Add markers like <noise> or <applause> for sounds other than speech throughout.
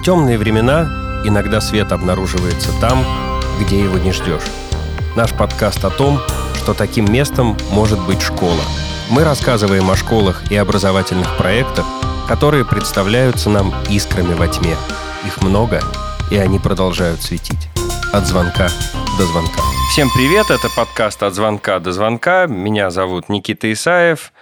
В темные времена иногда свет обнаруживается там, где его не ждешь. Наш подкаст о том, что таким местом может быть школа. Мы рассказываем о школах и образовательных проектах, которые представляются нам искрами во тьме. Их много, и они продолжают светить. От звонка до звонка. Всем привет, это подкаст «От звонка до звонка». Меня зовут Никита Исаев.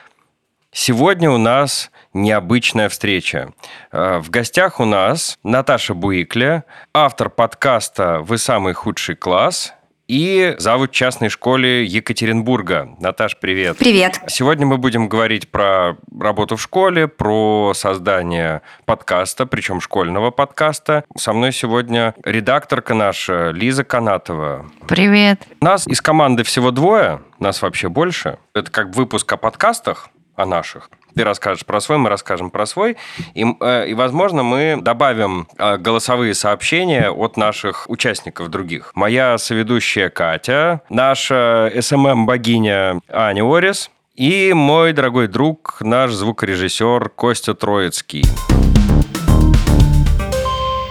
Сегодня у нас необычная встреча. Э, в гостях у нас Наташа Буикля, автор подкаста «Вы самый худший класс», и завуч частной школе Екатеринбурга. Наташ, привет. Привет. Сегодня мы будем говорить про работу в школе, про создание подкаста, причем школьного подкаста. Со мной сегодня редакторка наша Лиза Канатова. Привет. Нас из команды всего двое, нас вообще больше. Это как выпуск о подкастах, о наших ты расскажешь про свой, мы расскажем про свой. И, э, и возможно, мы добавим э, голосовые сообщения от наших участников других. Моя соведущая Катя, наша СММ-богиня Аня Орис и мой дорогой друг, наш звукорежиссер Костя Троицкий.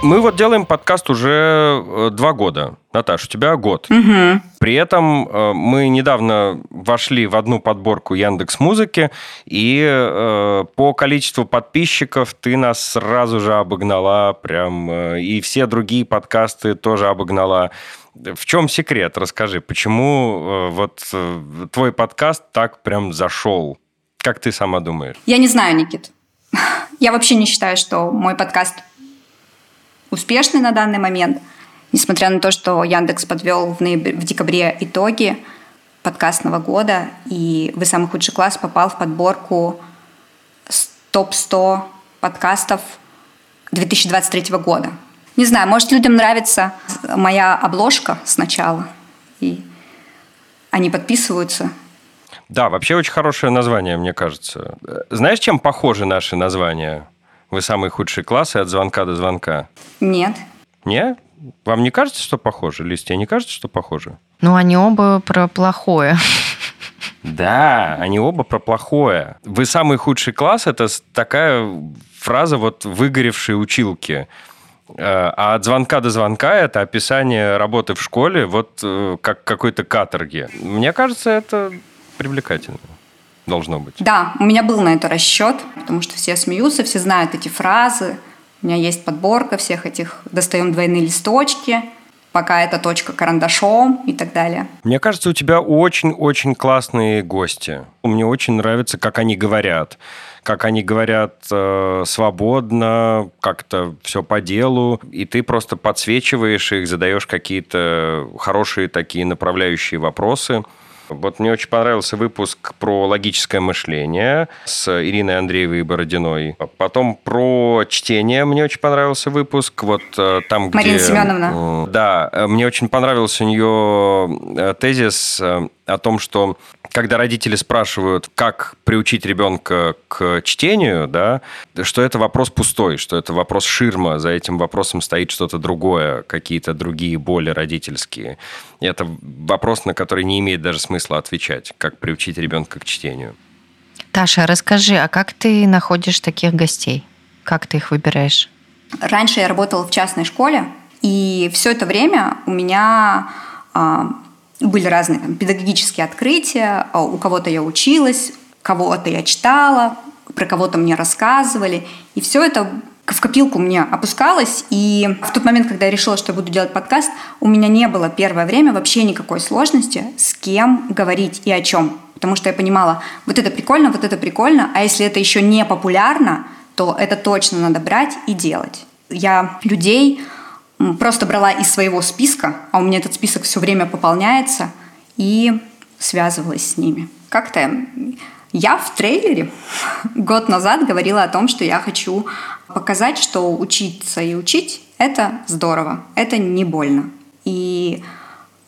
Мы вот делаем подкаст уже э, два года. Наташ, у тебя год. Угу. При этом э, мы недавно вошли в одну подборку Яндекс Музыки, и э, по количеству подписчиков ты нас сразу же обогнала, прям, и все другие подкасты тоже обогнала. В чем секрет? Расскажи, почему вот твой подкаст так прям зашел? Как ты сама думаешь? Я не знаю, Никит. <laughs> Я вообще не считаю, что мой подкаст успешный на данный момент, несмотря на то, что Яндекс подвел в, ноябре, в декабре итоги подкастного года, и «Вы самый худший класс» попал в подборку топ-100 подкастов 2023 года. Не знаю, может, людям нравится моя обложка сначала, и они подписываются. Да, вообще очень хорошее название, мне кажется. Знаешь, чем похожи наши названия? Вы самый худший класс и от звонка до звонка. Нет. Не? Вам не кажется, что похоже? Лиз, тебе не кажется, что похоже? Ну, они оба про плохое. Да, они оба про плохое. Вы самый худший класс – это такая фраза вот выгоревшей училки. Э, а от звонка до звонка это описание работы в школе, вот э, как какой-то каторги. Мне кажется, это привлекательно должно быть. Да, у меня был на это расчет, потому что все смеются, все знают эти фразы. У меня есть подборка всех этих «достаем двойные листочки», пока эта точка карандашом и так далее. Мне кажется, у тебя очень-очень классные гости. Мне очень нравится, как они говорят как они говорят э, свободно, как-то все по делу, и ты просто подсвечиваешь их, задаешь какие-то хорошие такие направляющие вопросы. Вот мне очень понравился выпуск про логическое мышление с Ириной Андреевой и Бородиной. Потом про чтение мне очень понравился выпуск. Вот э, там, где... Марина Семеновна. Да, э, мне очень понравился у нее э, тезис о том, что когда родители спрашивают, как приучить ребенка к чтению, да, что это вопрос пустой, что это вопрос ширма, за этим вопросом стоит что-то другое, какие-то другие боли родительские. И это вопрос, на который не имеет даже смысла отвечать, как приучить ребенка к чтению. Таша, расскажи, а как ты находишь таких гостей? Как ты их выбираешь? Раньше я работала в частной школе, и все это время у меня а, были разные там, педагогические открытия, а у кого-то я училась, кого-то я читала, про кого-то мне рассказывали. И все это в копилку мне опускалось, и в тот момент, когда я решила, что я буду делать подкаст, у меня не было первое время вообще никакой сложности, с кем говорить и о чем. Потому что я понимала, вот это прикольно, вот это прикольно, а если это еще не популярно, то это точно надо брать и делать. Я людей просто брала из своего списка, а у меня этот список все время пополняется, и связывалась с ними. Как-то я в трейлере <laughs> год назад говорила о том, что я хочу показать, что учиться и учить — это здорово, это не больно. И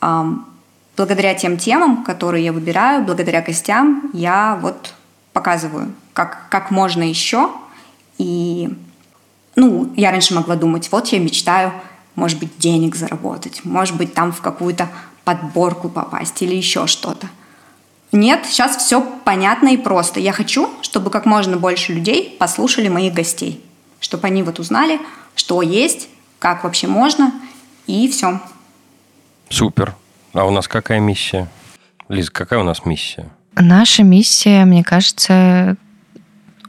эм, благодаря тем темам, которые я выбираю, благодаря гостям, я вот показываю, как, как можно еще. И, ну, я раньше могла думать, вот я мечтаю может быть, денег заработать, может быть, там в какую-то подборку попасть или еще что-то. Нет, сейчас все понятно и просто. Я хочу, чтобы как можно больше людей послушали моих гостей, чтобы они вот узнали, что есть, как вообще можно, и все. Супер. А у нас какая миссия? Лиза, какая у нас миссия? Наша миссия, мне кажется,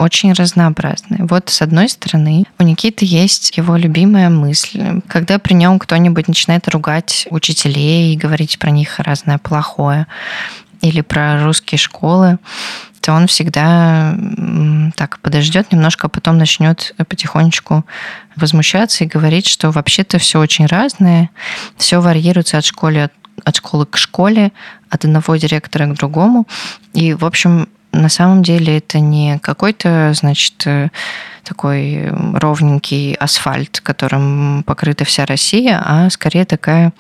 очень разнообразные. Вот с одной стороны, у Никиты есть его любимая мысль. Когда при нем кто-нибудь начинает ругать учителей и говорить про них разное плохое, или про русские школы, то он всегда так подождет немножко, а потом начнет потихонечку возмущаться и говорить, что вообще-то все очень разное, все варьируется от школы, от школы к школе, от одного директора к другому. И, в общем, на самом деле это не какой-то, значит, э, такой ровненький асфальт, которым покрыта вся Россия, а скорее такая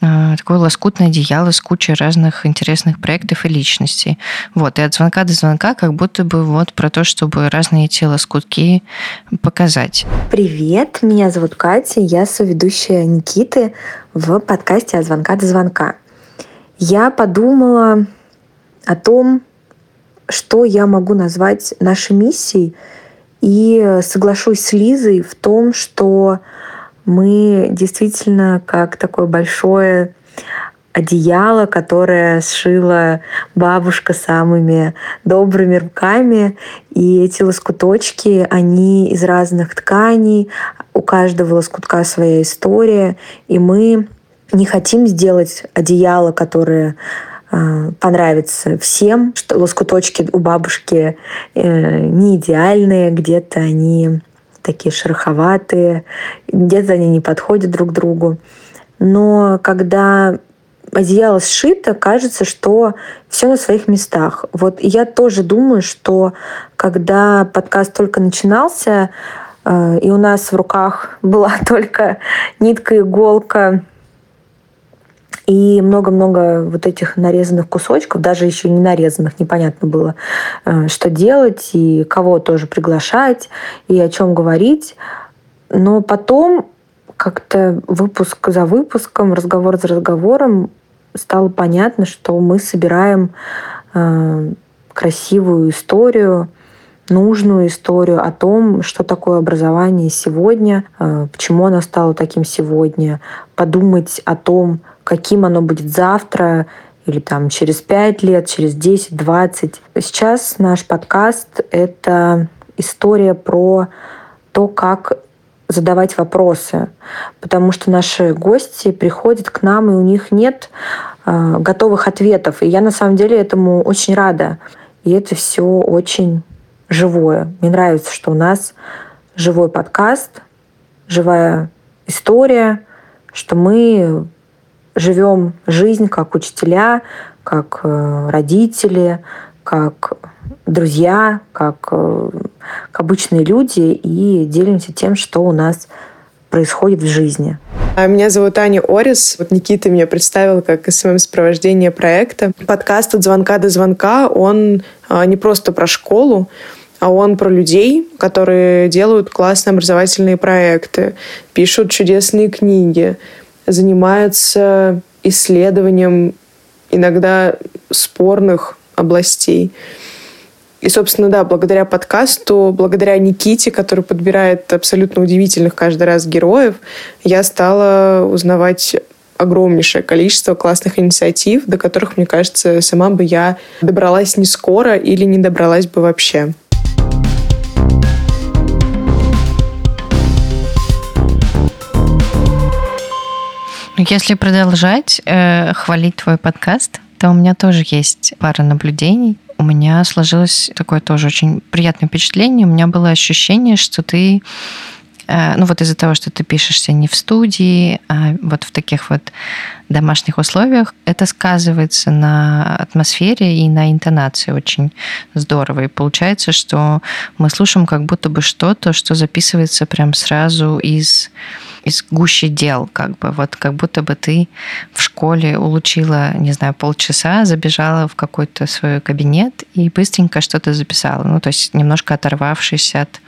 э, такое лоскутное одеяло с кучей разных интересных проектов и личностей. Вот, и от звонка до звонка как будто бы вот про то, чтобы разные эти лоскутки показать. Привет, меня зовут Катя, я соведущая Никиты в подкасте «От звонка до звонка». Я подумала о том, что я могу назвать нашей миссией, и соглашусь с Лизой в том, что мы действительно как такое большое одеяло, которое сшила бабушка самыми добрыми руками. И эти лоскуточки, они из разных тканей, у каждого лоскутка своя история. И мы не хотим сделать одеяло, которое понравится всем, что лоскуточки у бабушки э, не идеальные, где-то они такие шероховатые, где-то они не подходят друг другу. Но когда одеяло сшито, кажется, что все на своих местах. Вот я тоже думаю, что когда подкаст только начинался, э, и у нас в руках <laughs> была только нитка, иголка, и много-много вот этих нарезанных кусочков, даже еще не нарезанных, непонятно было, э, что делать и кого тоже приглашать и о чем говорить. Но потом как-то выпуск за выпуском, разговор за разговором стало понятно, что мы собираем э, красивую историю, нужную историю о том, что такое образование сегодня, э, почему оно стало таким сегодня, подумать о том, каким оно будет завтра или там через 5 лет, через 10, 20. Сейчас наш подкаст — это история про то, как задавать вопросы, потому что наши гости приходят к нам, и у них нет э, готовых ответов. И я на самом деле этому очень рада. И это все очень живое. Мне нравится, что у нас живой подкаст, живая история, что мы живем жизнь как учителя, как э, родители, как друзья, как, э, как обычные люди и делимся тем, что у нас происходит в жизни. А меня зовут Аня Орис. Вот Никита меня представил как СММ-сопровождение проекта. Подкаст «От звонка до звонка», он а, не просто про школу, а он про людей, которые делают классные образовательные проекты, пишут чудесные книги, занимаются исследованием иногда спорных областей. И, собственно, да, благодаря подкасту, благодаря Никите, который подбирает абсолютно удивительных каждый раз героев, я стала узнавать огромнейшее количество классных инициатив, до которых, мне кажется, сама бы я добралась не скоро или не добралась бы вообще. Если продолжать э, хвалить твой подкаст, то у меня тоже есть пара наблюдений. У меня сложилось такое тоже очень приятное впечатление. У меня было ощущение, что ты ну вот из-за того, что ты пишешься не в студии, а вот в таких вот домашних условиях, это сказывается на атмосфере и на интонации очень здорово. И получается, что мы слушаем как будто бы что-то, что записывается прям сразу из из гуще дел, как бы вот как будто бы ты в школе улучила, не знаю, полчаса, забежала в какой-то свой кабинет и быстренько что-то записала. Ну, то есть немножко оторвавшись от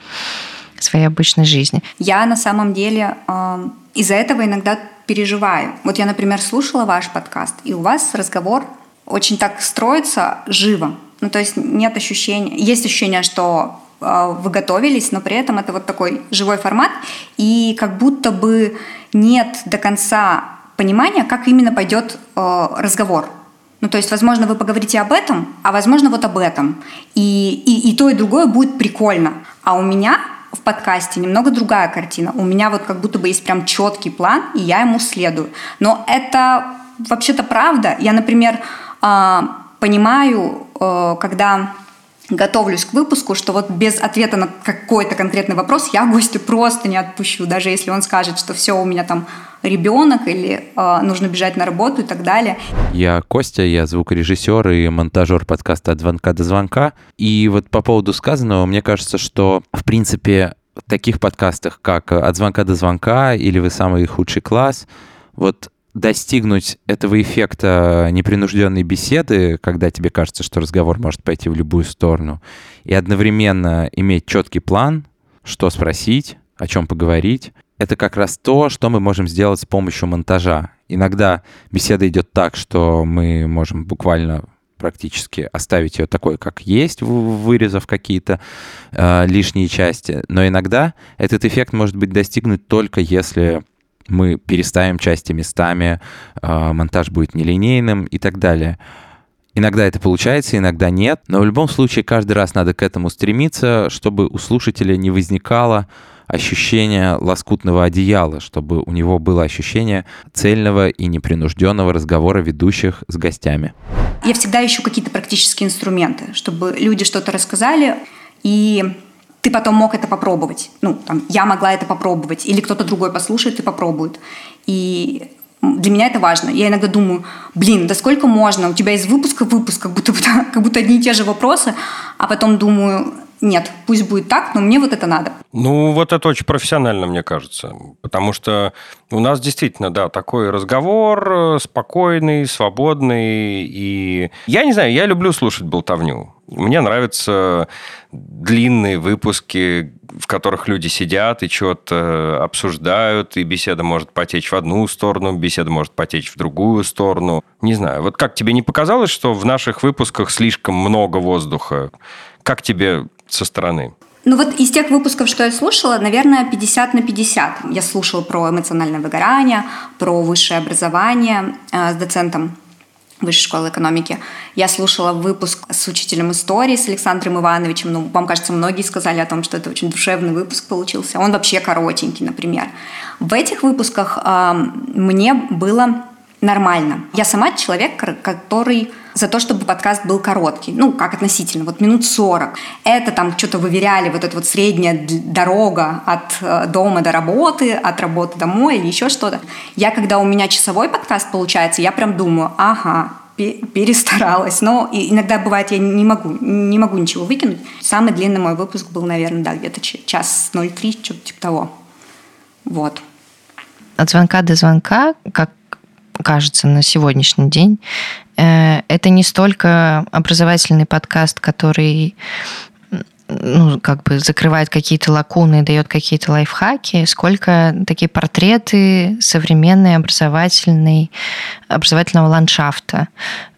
своей обычной жизни. Я на самом деле э, из-за этого иногда переживаю. Вот я, например, слушала ваш подкаст, и у вас разговор очень так строится живо. Ну, то есть нет ощущения, есть ощущение, что э, вы готовились, но при этом это вот такой живой формат, и как будто бы нет до конца понимания, как именно пойдет э, разговор. Ну, то есть, возможно, вы поговорите об этом, а возможно, вот об этом. И, и, и то, и другое будет прикольно. А у меня в подкасте немного другая картина. У меня вот как будто бы есть прям четкий план, и я ему следую. Но это вообще-то правда. Я, например, а, понимаю, э, когда готовлюсь к выпуску, что вот без ответа на какой-то конкретный вопрос я гостя просто не отпущу, даже если он скажет, что все, у меня там ребенок или э, нужно бежать на работу и так далее. Я Костя, я звукорежиссер и монтажер подкаста «От звонка до звонка». И вот по поводу сказанного, мне кажется, что, в принципе, в таких подкастах, как «От звонка до звонка» или «Вы самый худший класс», вот достигнуть этого эффекта непринужденной беседы, когда тебе кажется, что разговор может пойти в любую сторону, и одновременно иметь четкий план, что спросить, о чем поговорить, это как раз то, что мы можем сделать с помощью монтажа. Иногда беседа идет так, что мы можем буквально практически оставить ее такой, как есть, вырезав какие-то э, лишние части. Но иногда этот эффект может быть достигнут только если мы переставим части местами, э, монтаж будет нелинейным и так далее. Иногда это получается, иногда нет, но в любом случае каждый раз надо к этому стремиться, чтобы у слушателя не возникало ощущение лоскутного одеяла, чтобы у него было ощущение цельного и непринужденного разговора ведущих с гостями. Я всегда ищу какие-то практические инструменты, чтобы люди что-то рассказали, и ты потом мог это попробовать. Ну, там, я могла это попробовать, или кто-то другой послушает и попробует. И для меня это важно. Я иногда думаю, блин, да сколько можно? У тебя из выпуска в выпуск, как будто, как будто одни и те же вопросы, а потом думаю, нет, пусть будет так, но мне вот это надо. Ну, вот это очень профессионально, мне кажется. Потому что у нас действительно, да, такой разговор э, спокойный, свободный. И я не знаю, я люблю слушать болтовню. Мне нравятся длинные выпуски, в которых люди сидят и что-то обсуждают, и беседа может потечь в одну сторону, беседа может потечь в другую сторону. Не знаю, вот как тебе не показалось, что в наших выпусках слишком много воздуха? Как тебе со стороны? Ну вот из тех выпусков, что я слушала, наверное, 50 на 50. Я слушала про эмоциональное выгорание, про высшее образование э, с доцентом Высшей школы экономики. Я слушала выпуск с учителем истории, с Александром Ивановичем. Ну, вам кажется, многие сказали о том, что это очень душевный выпуск получился. Он вообще коротенький, например. В этих выпусках э, мне было нормально. Я сама человек, который за то, чтобы подкаст был короткий. Ну, как относительно, вот минут 40. Это там что-то выверяли, вот эта вот средняя дорога от э, дома до работы, от работы домой или еще что-то. Я, когда у меня часовой подкаст получается, я прям думаю, ага, перестаралась. Но иногда бывает, я не могу, не могу ничего выкинуть. Самый длинный мой выпуск был, наверное, да, где-то час 03, что-то типа того. Вот. От звонка до звонка, как кажется, на сегодняшний день, э, это не столько образовательный подкаст, который ну, как бы закрывает какие-то лакуны дает какие-то лайфхаки, сколько такие портреты современной образовательной, образовательного ландшафта.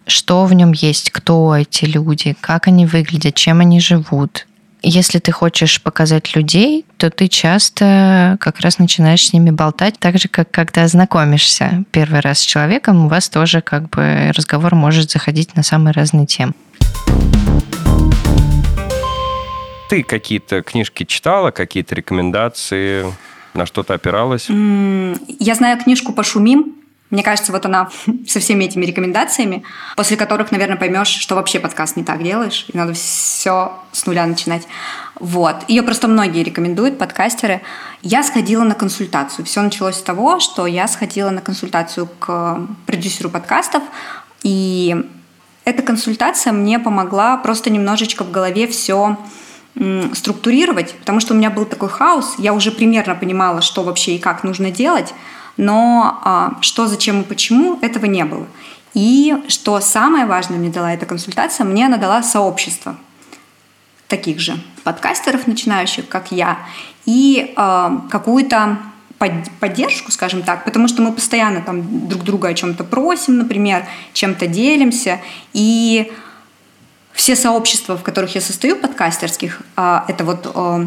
Что в нем есть, кто эти люди, как они выглядят, чем они живут, если ты хочешь показать людей, то ты часто как раз начинаешь с ними болтать, так же, как когда знакомишься первый раз с человеком, у вас тоже как бы разговор может заходить на самые разные темы. Ты какие-то книжки читала, какие-то рекомендации, на что-то опиралась? Я знаю книжку «Пошумим», мне кажется, вот она <laughs> со всеми этими рекомендациями, после которых, наверное, поймешь, что вообще подкаст не так делаешь, и надо все с нуля начинать. Вот. Ее просто многие рекомендуют, подкастеры. Я сходила на консультацию. Все началось с того, что я сходила на консультацию к продюсеру подкастов, и эта консультация мне помогла просто немножечко в голове все структурировать, потому что у меня был такой хаос, я уже примерно понимала, что вообще и как нужно делать, но а, что, зачем и почему, этого не было. И что самое важное мне дала эта консультация, мне она дала сообщество таких же подкастеров начинающих, как я, и э, какую-то поддержку, скажем так, потому что мы постоянно там друг друга о чем-то просим, например, чем-то делимся, и Все сообщества, в которых я состою, подкастерских, а, это вот а,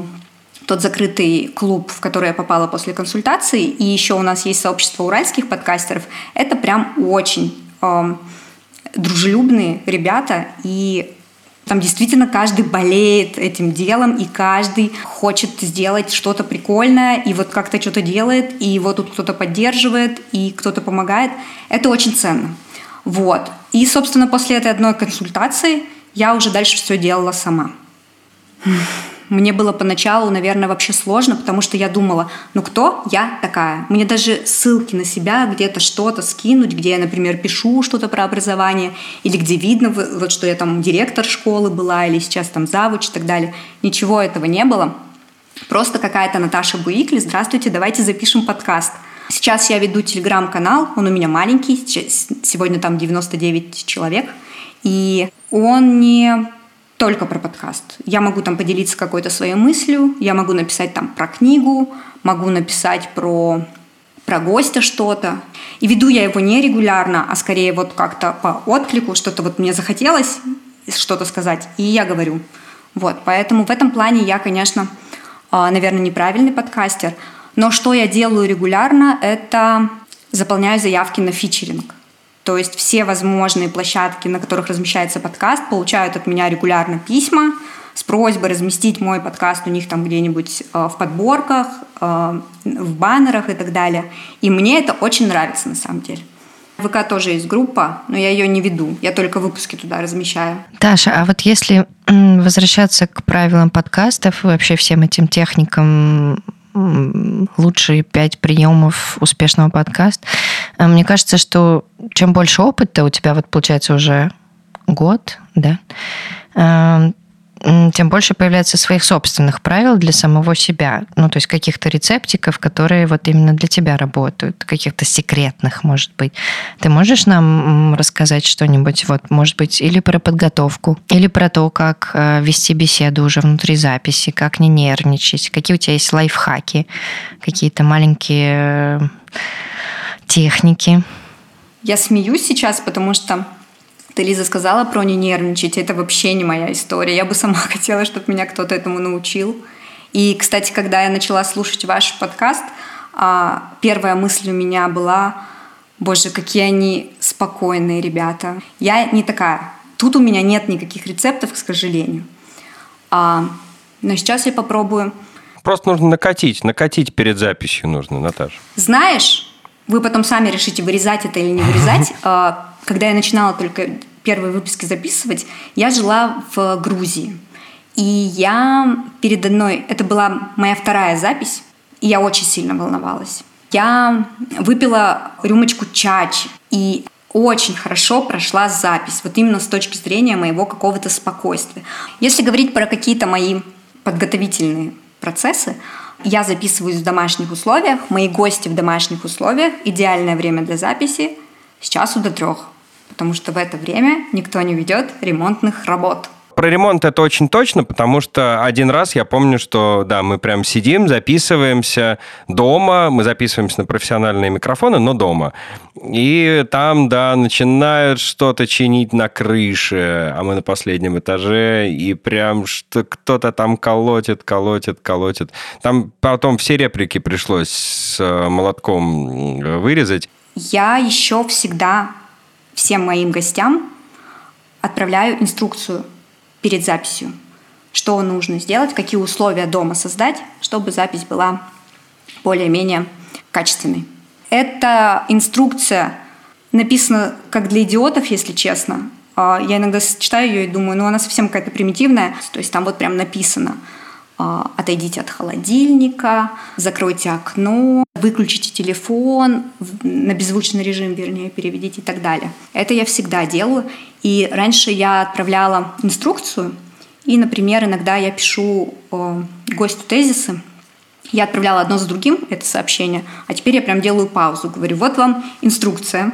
тот закрытый клуб, в который я попала после консультации, и еще у нас есть сообщество уральских подкастеров, это прям очень дружелюбные ребята, и там действительно каждый болеет этим делом, и каждый хочет сделать что-то прикольное, и вот как-то что-то делает, и его тут кто-то поддерживает, и кто-то помогает. Это очень ценно. Вот. И, собственно, после этой одной консультации я уже дальше все делала сама. Мне было поначалу, наверное, вообще сложно, потому что я думала, ну кто я такая? Мне даже ссылки на себя где-то что-то скинуть, где я, например, пишу что-то про образование, или где видно, вот что я там директор школы была, или сейчас там завуч и так далее. Ничего этого не было. Просто какая-то Наташа Буикли, здравствуйте, давайте запишем подкаст. Сейчас я веду телеграм-канал, он у меня маленький, сегодня там 99 человек, и он не только про подкаст. Я могу там поделиться какой-то своей мыслью, я могу написать там про книгу, могу написать про, про гостя что-то. И веду я его не регулярно, а скорее вот как-то по отклику, что-то вот мне захотелось что-то сказать, и я говорю. Вот, поэтому в этом плане я, конечно, а, наверное, неправильный подкастер. Но что я делаю регулярно, это заполняю заявки на фичеринг. То есть все возможные площадки, на которых размещается подкаст, получают от меня регулярно письма с просьбой разместить мой подкаст у них там где-нибудь э, в подборках, э, в баннерах и так далее. И мне это очень нравится на самом деле. ВК тоже есть группа, но я ее не веду. Я только выпуски туда размещаю. Таша, а вот если возвращаться к правилам подкастов и вообще всем этим техникам лучшие пять приемов успешного подкаста. Э, мне кажется, что чем больше опыта у тебя, вот получается уже год, да, эм, тем больше появляется своих собственных правил для самого себя. Ну, то есть каких-то рецептиков, которые вот именно для тебя работают, каких-то секретных, может быть. Ты можешь нам рассказать что-нибудь, вот, может быть, или про подготовку, или про то, как э, вести беседу уже внутри записи, как не нервничать, какие у тебя есть лайфхаки, какие-то маленькие э, техники? Я смеюсь сейчас, потому что ты, Лиза, сказала про не нервничать. Это вообще не моя история. Я бы сама <laughs> хотела, чтобы меня кто-то этому научил. И, кстати, когда я начала слушать ваш подкаст, а, первая мысль у меня была, боже, какие они спокойные ребята. Я не такая. Тут у меня нет никаких рецептов, к сожалению. А, но сейчас я попробую. Просто нужно накатить. Накатить перед записью нужно, Наташа. Знаешь, вы потом сами решите, вырезать это или не вырезать. А, когда я начинала только первые выпуски записывать, я жила в Грузии. И я перед одной... Это была моя вторая запись, и я очень сильно волновалась. Я выпила рюмочку чачи, и очень хорошо прошла запись, вот именно с точки зрения моего какого-то спокойствия. Если говорить про какие-то мои подготовительные процессы, я записываюсь в домашних условиях, мои гости в домашних условиях, идеальное время для записи с часу до трех потому что в это время никто не ведет ремонтных работ. Про ремонт это очень точно, потому что один раз я помню, что да, мы прям сидим, записываемся дома, мы записываемся на профессиональные микрофоны, но дома. И там, да, начинают что-то чинить на крыше, а мы на последнем этаже, и прям что кто-то там колотит, колотит, колотит. Там потом все реплики пришлось с э, молотком вырезать. Я еще всегда всем моим гостям отправляю инструкцию перед записью, что нужно сделать, какие условия дома создать, чтобы запись была более-менее качественной. Эта инструкция написана как для идиотов, если честно. А, я иногда читаю ее и думаю, ну она совсем какая-то примитивная. То есть там вот прям написано – а, отойдите от холодильника, закройте окно, выключите телефон на беззвучный режим, вернее, переведите и так далее. Это я всегда делаю. И раньше я отправляла инструкцию, и, например, иногда я пишу э, гостю тезисы, я отправляла одно за другим это сообщение, а теперь я прям делаю паузу, говорю, вот вам инструкция,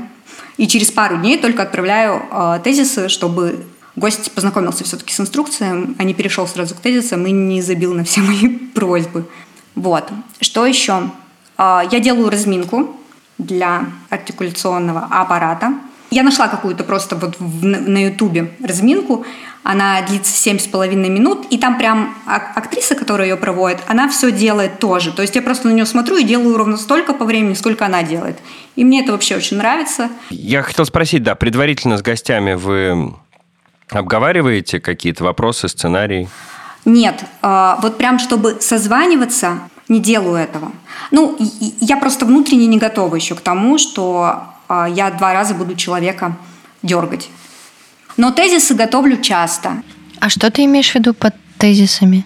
и через пару дней только отправляю э, тезисы, чтобы Гость познакомился все-таки с инструкцией, а не перешел сразу к тезисам и не забил на все <laughs> мои просьбы. Вот. Что еще? А, я делаю разминку для артикуляционного аппарата. Я нашла какую-то просто вот в, на Ютубе разминку, она длится семь с половиной минут, и там прям актриса, которая ее проводит, она все делает тоже. То есть я просто на нее смотрю и делаю ровно столько по времени, сколько она делает. И мне это вообще очень нравится. Я хотел спросить, да, предварительно с гостями вы обговариваете какие-то вопросы, сценарии? Нет, а, вот прям чтобы созваниваться, не делаю этого. Ну, я просто внутренне не готова еще к тому, что я два раза буду человека дергать. Но тезисы готовлю часто. А что ты имеешь в виду под тезисами?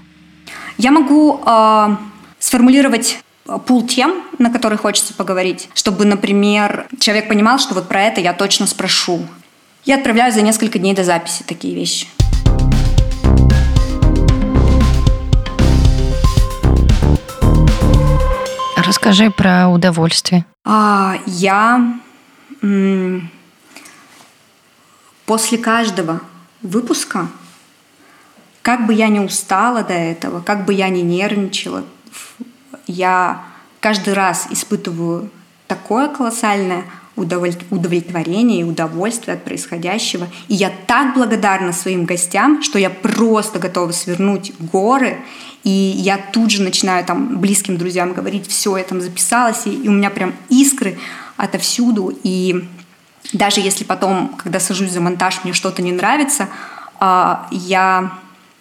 Я могу э, сформулировать пул тем, на которые хочется поговорить, чтобы, например, человек понимал, что вот про это я точно спрошу. Я отправляю за несколько дней до записи такие вещи. Расскажи про удовольствие. А, я после каждого выпуска, как бы я ни устала до этого, как бы я ни нервничала, я каждый раз испытываю такое колоссальное удовлетворение и удовольствие от происходящего. И я так благодарна своим гостям, что я просто готова свернуть горы, и я тут же начинаю там близким друзьям говорить, все, я там записалась, и, и у меня прям искры отовсюду, и даже если потом, когда сажусь за монтаж, мне что-то не нравится, а, я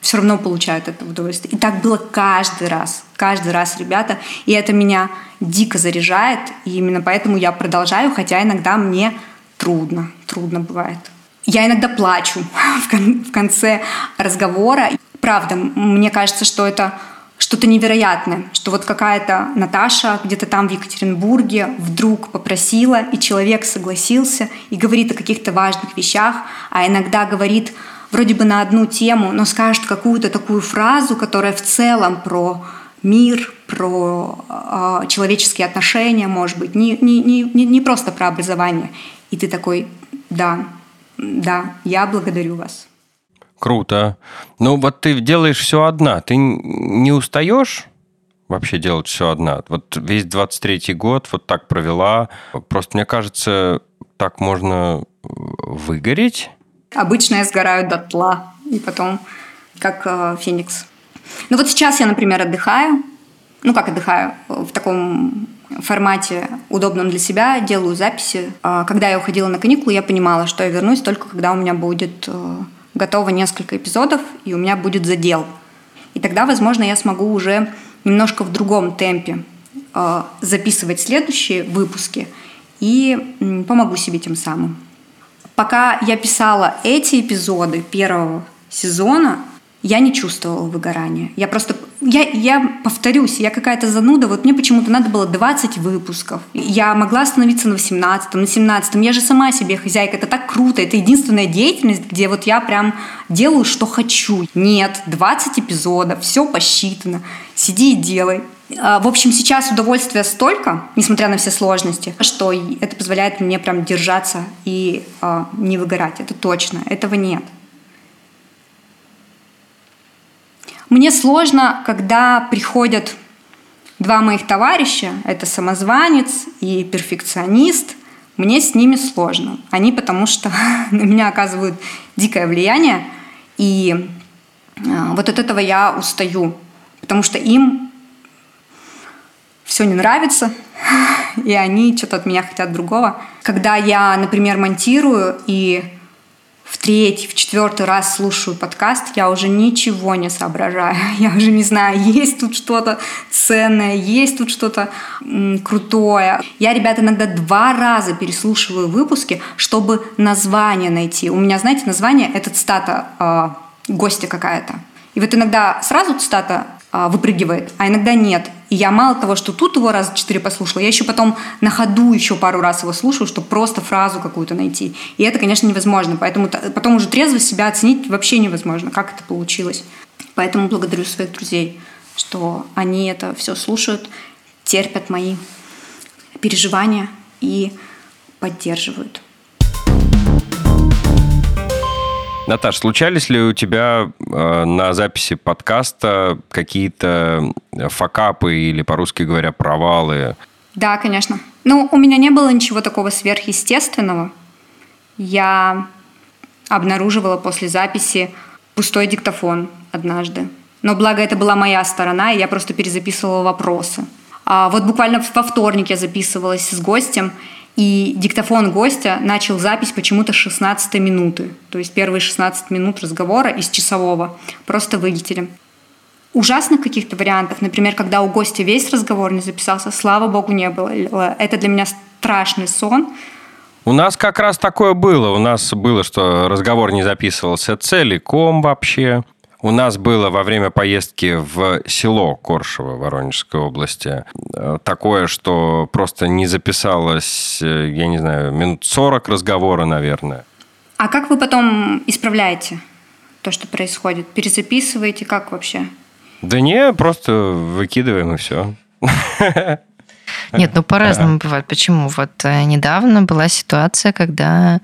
все равно получаю от этого удовольствие. И так было каждый раз, каждый раз, ребята. И это меня дико заряжает, и именно поэтому я продолжаю, хотя иногда мне трудно, трудно бывает. Я иногда плачу <laughs> в конце разговора. Правда, мне кажется, что это что-то невероятное, что вот какая-то Наташа где-то там в Екатеринбурге вдруг попросила, и человек согласился и говорит о каких-то важных вещах, а иногда говорит вроде бы на одну тему, но скажет какую-то такую фразу, которая в целом про мир, про э, человеческие отношения, может быть, не, не, не, не просто про образование. И ты такой, да, да, я благодарю вас. Круто. Ну вот ты делаешь все одна. Ты не устаешь вообще делать все одна? Вот весь 23-й год вот так провела. Просто мне кажется, так можно выгореть. Обычно я сгораю дотла, и потом как э, феникс. Ну вот сейчас я, например, отдыхаю. Ну как отдыхаю? В таком формате, удобном для себя, делаю записи. А когда я уходила на каникулы, я понимала, что я вернусь только когда у меня будет э, готово несколько эпизодов, и у меня будет задел. И тогда, возможно, я смогу уже немножко в другом темпе э, записывать следующие выпуски и помогу себе тем самым. Пока я писала эти эпизоды первого сезона, я не чувствовала выгорания. Я просто... Я, я повторюсь, я какая-то зануда. Вот мне почему-то надо было 20 выпусков. Я могла остановиться на 18 на 17 Я же сама себе хозяйка. Это так круто. Это единственная деятельность, где вот я прям делаю, что хочу. Нет, 20 эпизодов, все посчитано. Сиди и делай. А, в общем, сейчас удовольствия столько, несмотря на все сложности, что это позволяет мне прям держаться и э, не выгорать. Это точно. Этого нет. Мне сложно, когда приходят два моих товарища, это самозванец и перфекционист, мне с ними сложно. Они потому что <laughs> на меня оказывают дикое влияние, и а, вот от этого я устаю, потому что им все не нравится, <laughs> и они что-то от меня хотят другого. Когда я, например, монтирую и в третий, в четвертый раз слушаю подкаст, я уже ничего не соображаю. <laughs> Я уже не знаю, есть тут что-то ценное, есть тут что-то крутое. Я, ребята, иногда два раза переслушиваю выпуски, чтобы название найти. У меня, знаете, название — это цитата э, гостя какая-то. И вот иногда сразу цитата э, выпрыгивает, а иногда нет. И я мало того, что тут его раз четыре послушала, я еще потом на ходу еще пару раз его слушаю, чтобы просто фразу какую-то найти. И это, конечно, невозможно. Поэтому потом уже трезво себя оценить вообще невозможно, как это получилось. Поэтому благодарю своих друзей, что они это все слушают, терпят мои переживания и поддерживают. Наташ, случались ли у тебя э, на записи подкаста какие-то факапы или, по-русски говоря, провалы? Да, конечно. Ну, у меня не было ничего такого сверхъестественного. я обнаруживала после записи пустой диктофон однажды. Но благо это была моя сторона, и я просто перезаписывала вопросы. А вот буквально во вторник я записывалась с гостем, и диктофон гостя начал запись почему-то с 16 минуты. То есть первые 16 минут разговора из часового просто вылетели. Ужасных каких-то вариантов, например, когда у гостя весь разговор не записался, слава богу, не было. Это для меня страшный сон. У нас как раз такое было. У нас было, что разговор не записывался целиком вообще. У нас было во время поездки в село Коршево Воронежской области э, такое, что просто не записалось, э, я не знаю, минут 40 разговора, наверное. А как вы потом исправляете то, что происходит? Перезаписываете? Как вообще? Да не, просто выкидываем и все. Нет, ну по-разному бывает. Почему? Вот э, недавно была ситуация, когда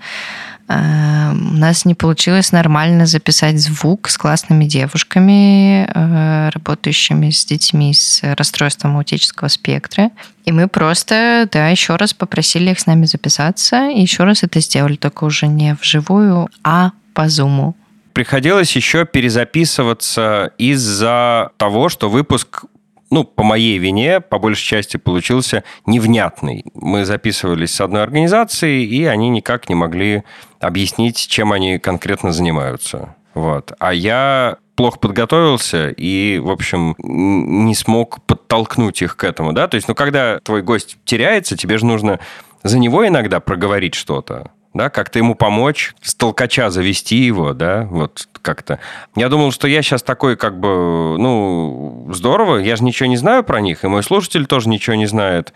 у нас не получилось нормально записать звук с классными девушками, э, работающими с детьми с расстройством аутического спектра. И мы просто, да, еще раз попросили их с нами записаться, и еще раз это сделали, только уже не вживую, а по зуму приходилось еще перезаписываться из-за того, что выпуск ну, по моей вине, по большей части, получился невнятный. Мы записывались с одной организацией, и они никак не могли объяснить, чем они конкретно занимаются. Вот. А я плохо подготовился и, в общем, не смог подтолкнуть их к этому, да? То есть, ну, когда твой гость теряется, тебе же нужно за него иногда проговорить что-то да, как-то ему помочь, с толкача завести его, да, вот как-то. Я думал, что я сейчас такой, как бы, ну, здорово, я же ничего не знаю про них, и мой слушатель тоже ничего не знает.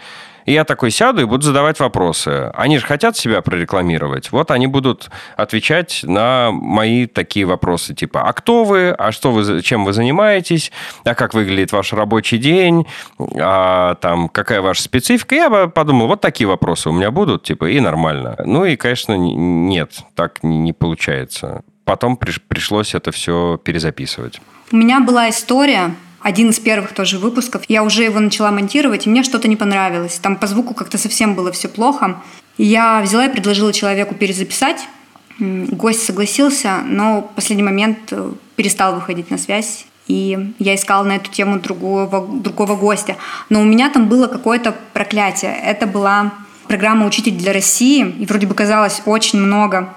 И я такой сяду и буду задавать вопросы. Они же хотят себя прорекламировать. Вот они будут отвечать на мои такие вопросы, типа, а кто вы, а что вы, чем вы занимаетесь, а как выглядит ваш рабочий день, а там какая ваша специфика. Я подумал, вот такие вопросы у меня будут, типа, и нормально. Ну и, конечно, нет, так не получается. Потом пришлось это все перезаписывать. У меня была история, один из первых тоже выпусков. Я уже его начала монтировать, и мне что-то не понравилось. Там по звуку как-то совсем было все плохо. Я взяла и предложила человеку перезаписать. Гость согласился, но в последний момент э, перестал выходить на связь. И я искала на эту тему другого, другого гостя. Но у меня там было какое-то проклятие. Это была программа «Учитель для России». И вроде бы казалось очень много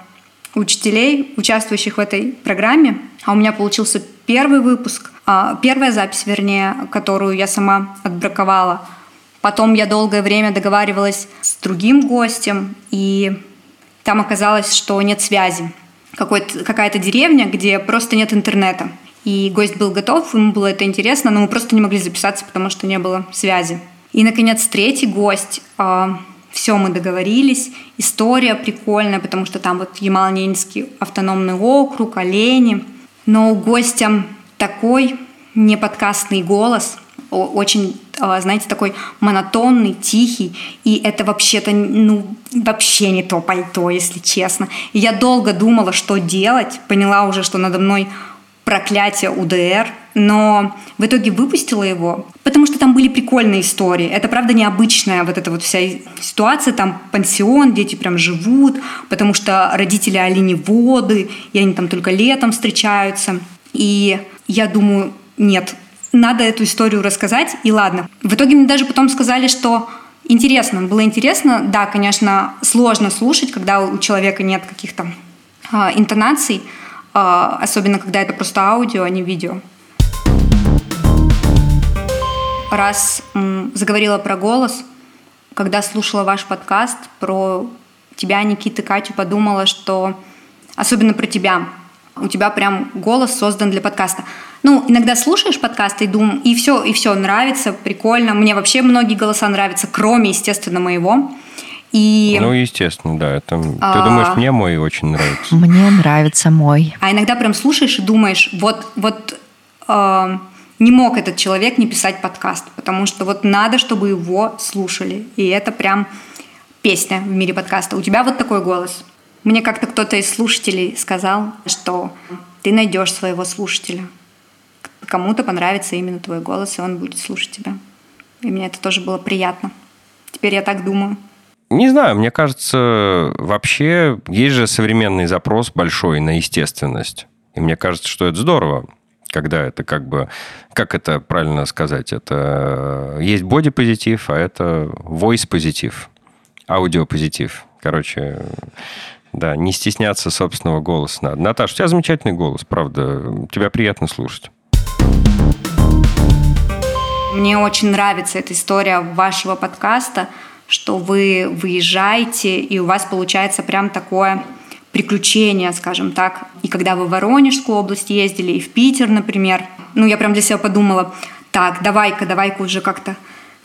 учителей, участвующих в этой программе. А у меня получился первый выпуск, а, первая запись, вернее, которую я сама отбраковала. Потом я долгое время договаривалась с другим гостем, и там оказалось, что нет связи. Какая-то деревня, где просто нет интернета. И гость был готов, ему было это интересно, но мы просто не могли записаться, потому что не было связи. И, наконец, третий гость. Все, мы договорились. История прикольная, потому что там вот Ямал-Ненецкий автономный округ, олени – но у гостя такой неподкастный голос, очень, а, знаете, такой монотонный, тихий, и это вообще-то, ну, вообще не то пальто, если честно. И я долго думала, что делать, поняла уже, что надо мной проклятие УДР, но в итоге выпустила его, потому что там были прикольные истории. Это, правда, необычная вот эта вот вся ситуация. Там пансион, дети прям живут, потому что родители оленеводы, и они там только летом встречаются. И я думаю, нет, надо эту историю рассказать, и ладно. В итоге мне даже потом сказали, что интересно, было интересно. Да, конечно, сложно слушать, когда у человека нет каких-то э, интонаций, а, особенно когда это просто аудио, а не видео. Раз заговорила про голос, когда слушала ваш подкаст про тебя, Никита, Катю, подумала, что особенно про тебя. У тебя прям голос создан для подкаста. Ну, иногда слушаешь подкасты и думаешь, и все, и все, нравится, прикольно. Мне вообще многие голоса нравятся, кроме, естественно, моего. И... Ну, естественно, да. Это... А... Ты думаешь, мне мой очень нравится? Мне нравится мой. А иногда прям слушаешь и думаешь, вот, вот э, не мог этот человек не писать подкаст, потому что вот надо, чтобы его слушали. И это прям песня в мире подкаста. У тебя вот такой голос. Мне как-то кто-то из слушателей сказал, что ты найдешь своего слушателя. Кому-то понравится именно твой голос, и он будет слушать тебя. И мне это тоже было приятно. Теперь я так думаю. Не знаю, мне кажется, вообще есть же современный запрос большой на естественность. И мне кажется, что это здорово, когда это как бы... Как это правильно сказать? Это есть бодипозитив, а это voice-позитив, аудиопозитив. Короче, да, не стесняться собственного голоса надо. Наташа, у тебя замечательный голос, правда. Тебя приятно слушать. Мне очень нравится эта история вашего подкаста, что вы выезжаете, и у вас получается прям такое приключение, скажем так. И когда вы в Воронежскую область ездили, и в Питер, например, ну, я прям для себя подумала, так, давай-ка, давай-ка уже как-то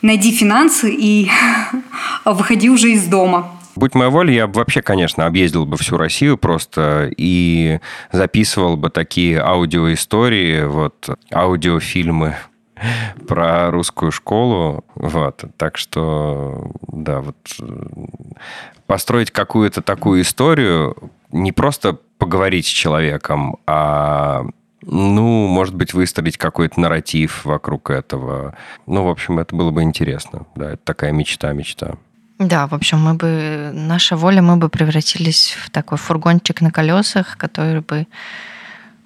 найди финансы и <laughs> выходи уже из дома. Будь моя воля, я бы вообще, конечно, объездил бы всю Россию просто и записывал бы такие аудиоистории, вот, аудиофильмы <laughs> про русскую школу. Вот. Так что, да, вот построить какую-то такую историю, не просто поговорить с человеком, а ну, может быть, выстроить какой-то нарратив вокруг этого. Ну, в общем, это было бы интересно. Да, это такая мечта, мечта. Да, в общем, мы бы, наша воля, мы бы превратились в такой фургончик на колесах, который бы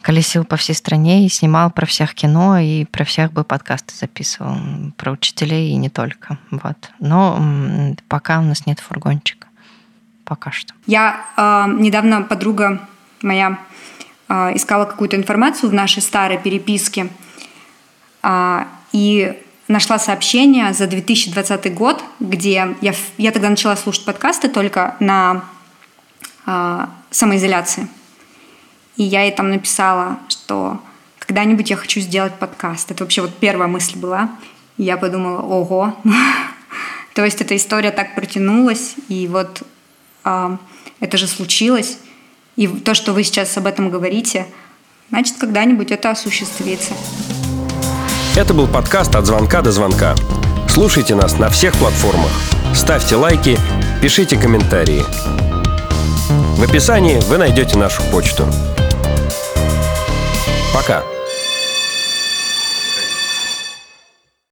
колесил по всей стране и снимал про всех кино и про всех бы подкасты записывал, про учителей и не только. Вот. Но пока у нас нет фургончика. Пока что. Я э, недавно подруга моя э, искала какую-то информацию в нашей старой переписке. Э, и нашла сообщение за 2020 год, где я, я тогда начала слушать подкасты только на э, самоизоляции. И я ей там написала, что когда-нибудь я хочу сделать подкаст. Это вообще вот первая мысль была. И я подумала, ого. <laughs> То есть эта история так протянулась, и вот э, это же случилось. И то, что вы сейчас об этом говорите, значит, когда-нибудь это осуществится. Это был подкаст «От звонка до звонка». Слушайте нас на всех платформах. Ставьте лайки, пишите комментарии. В описании вы найдете нашу почту. Пока.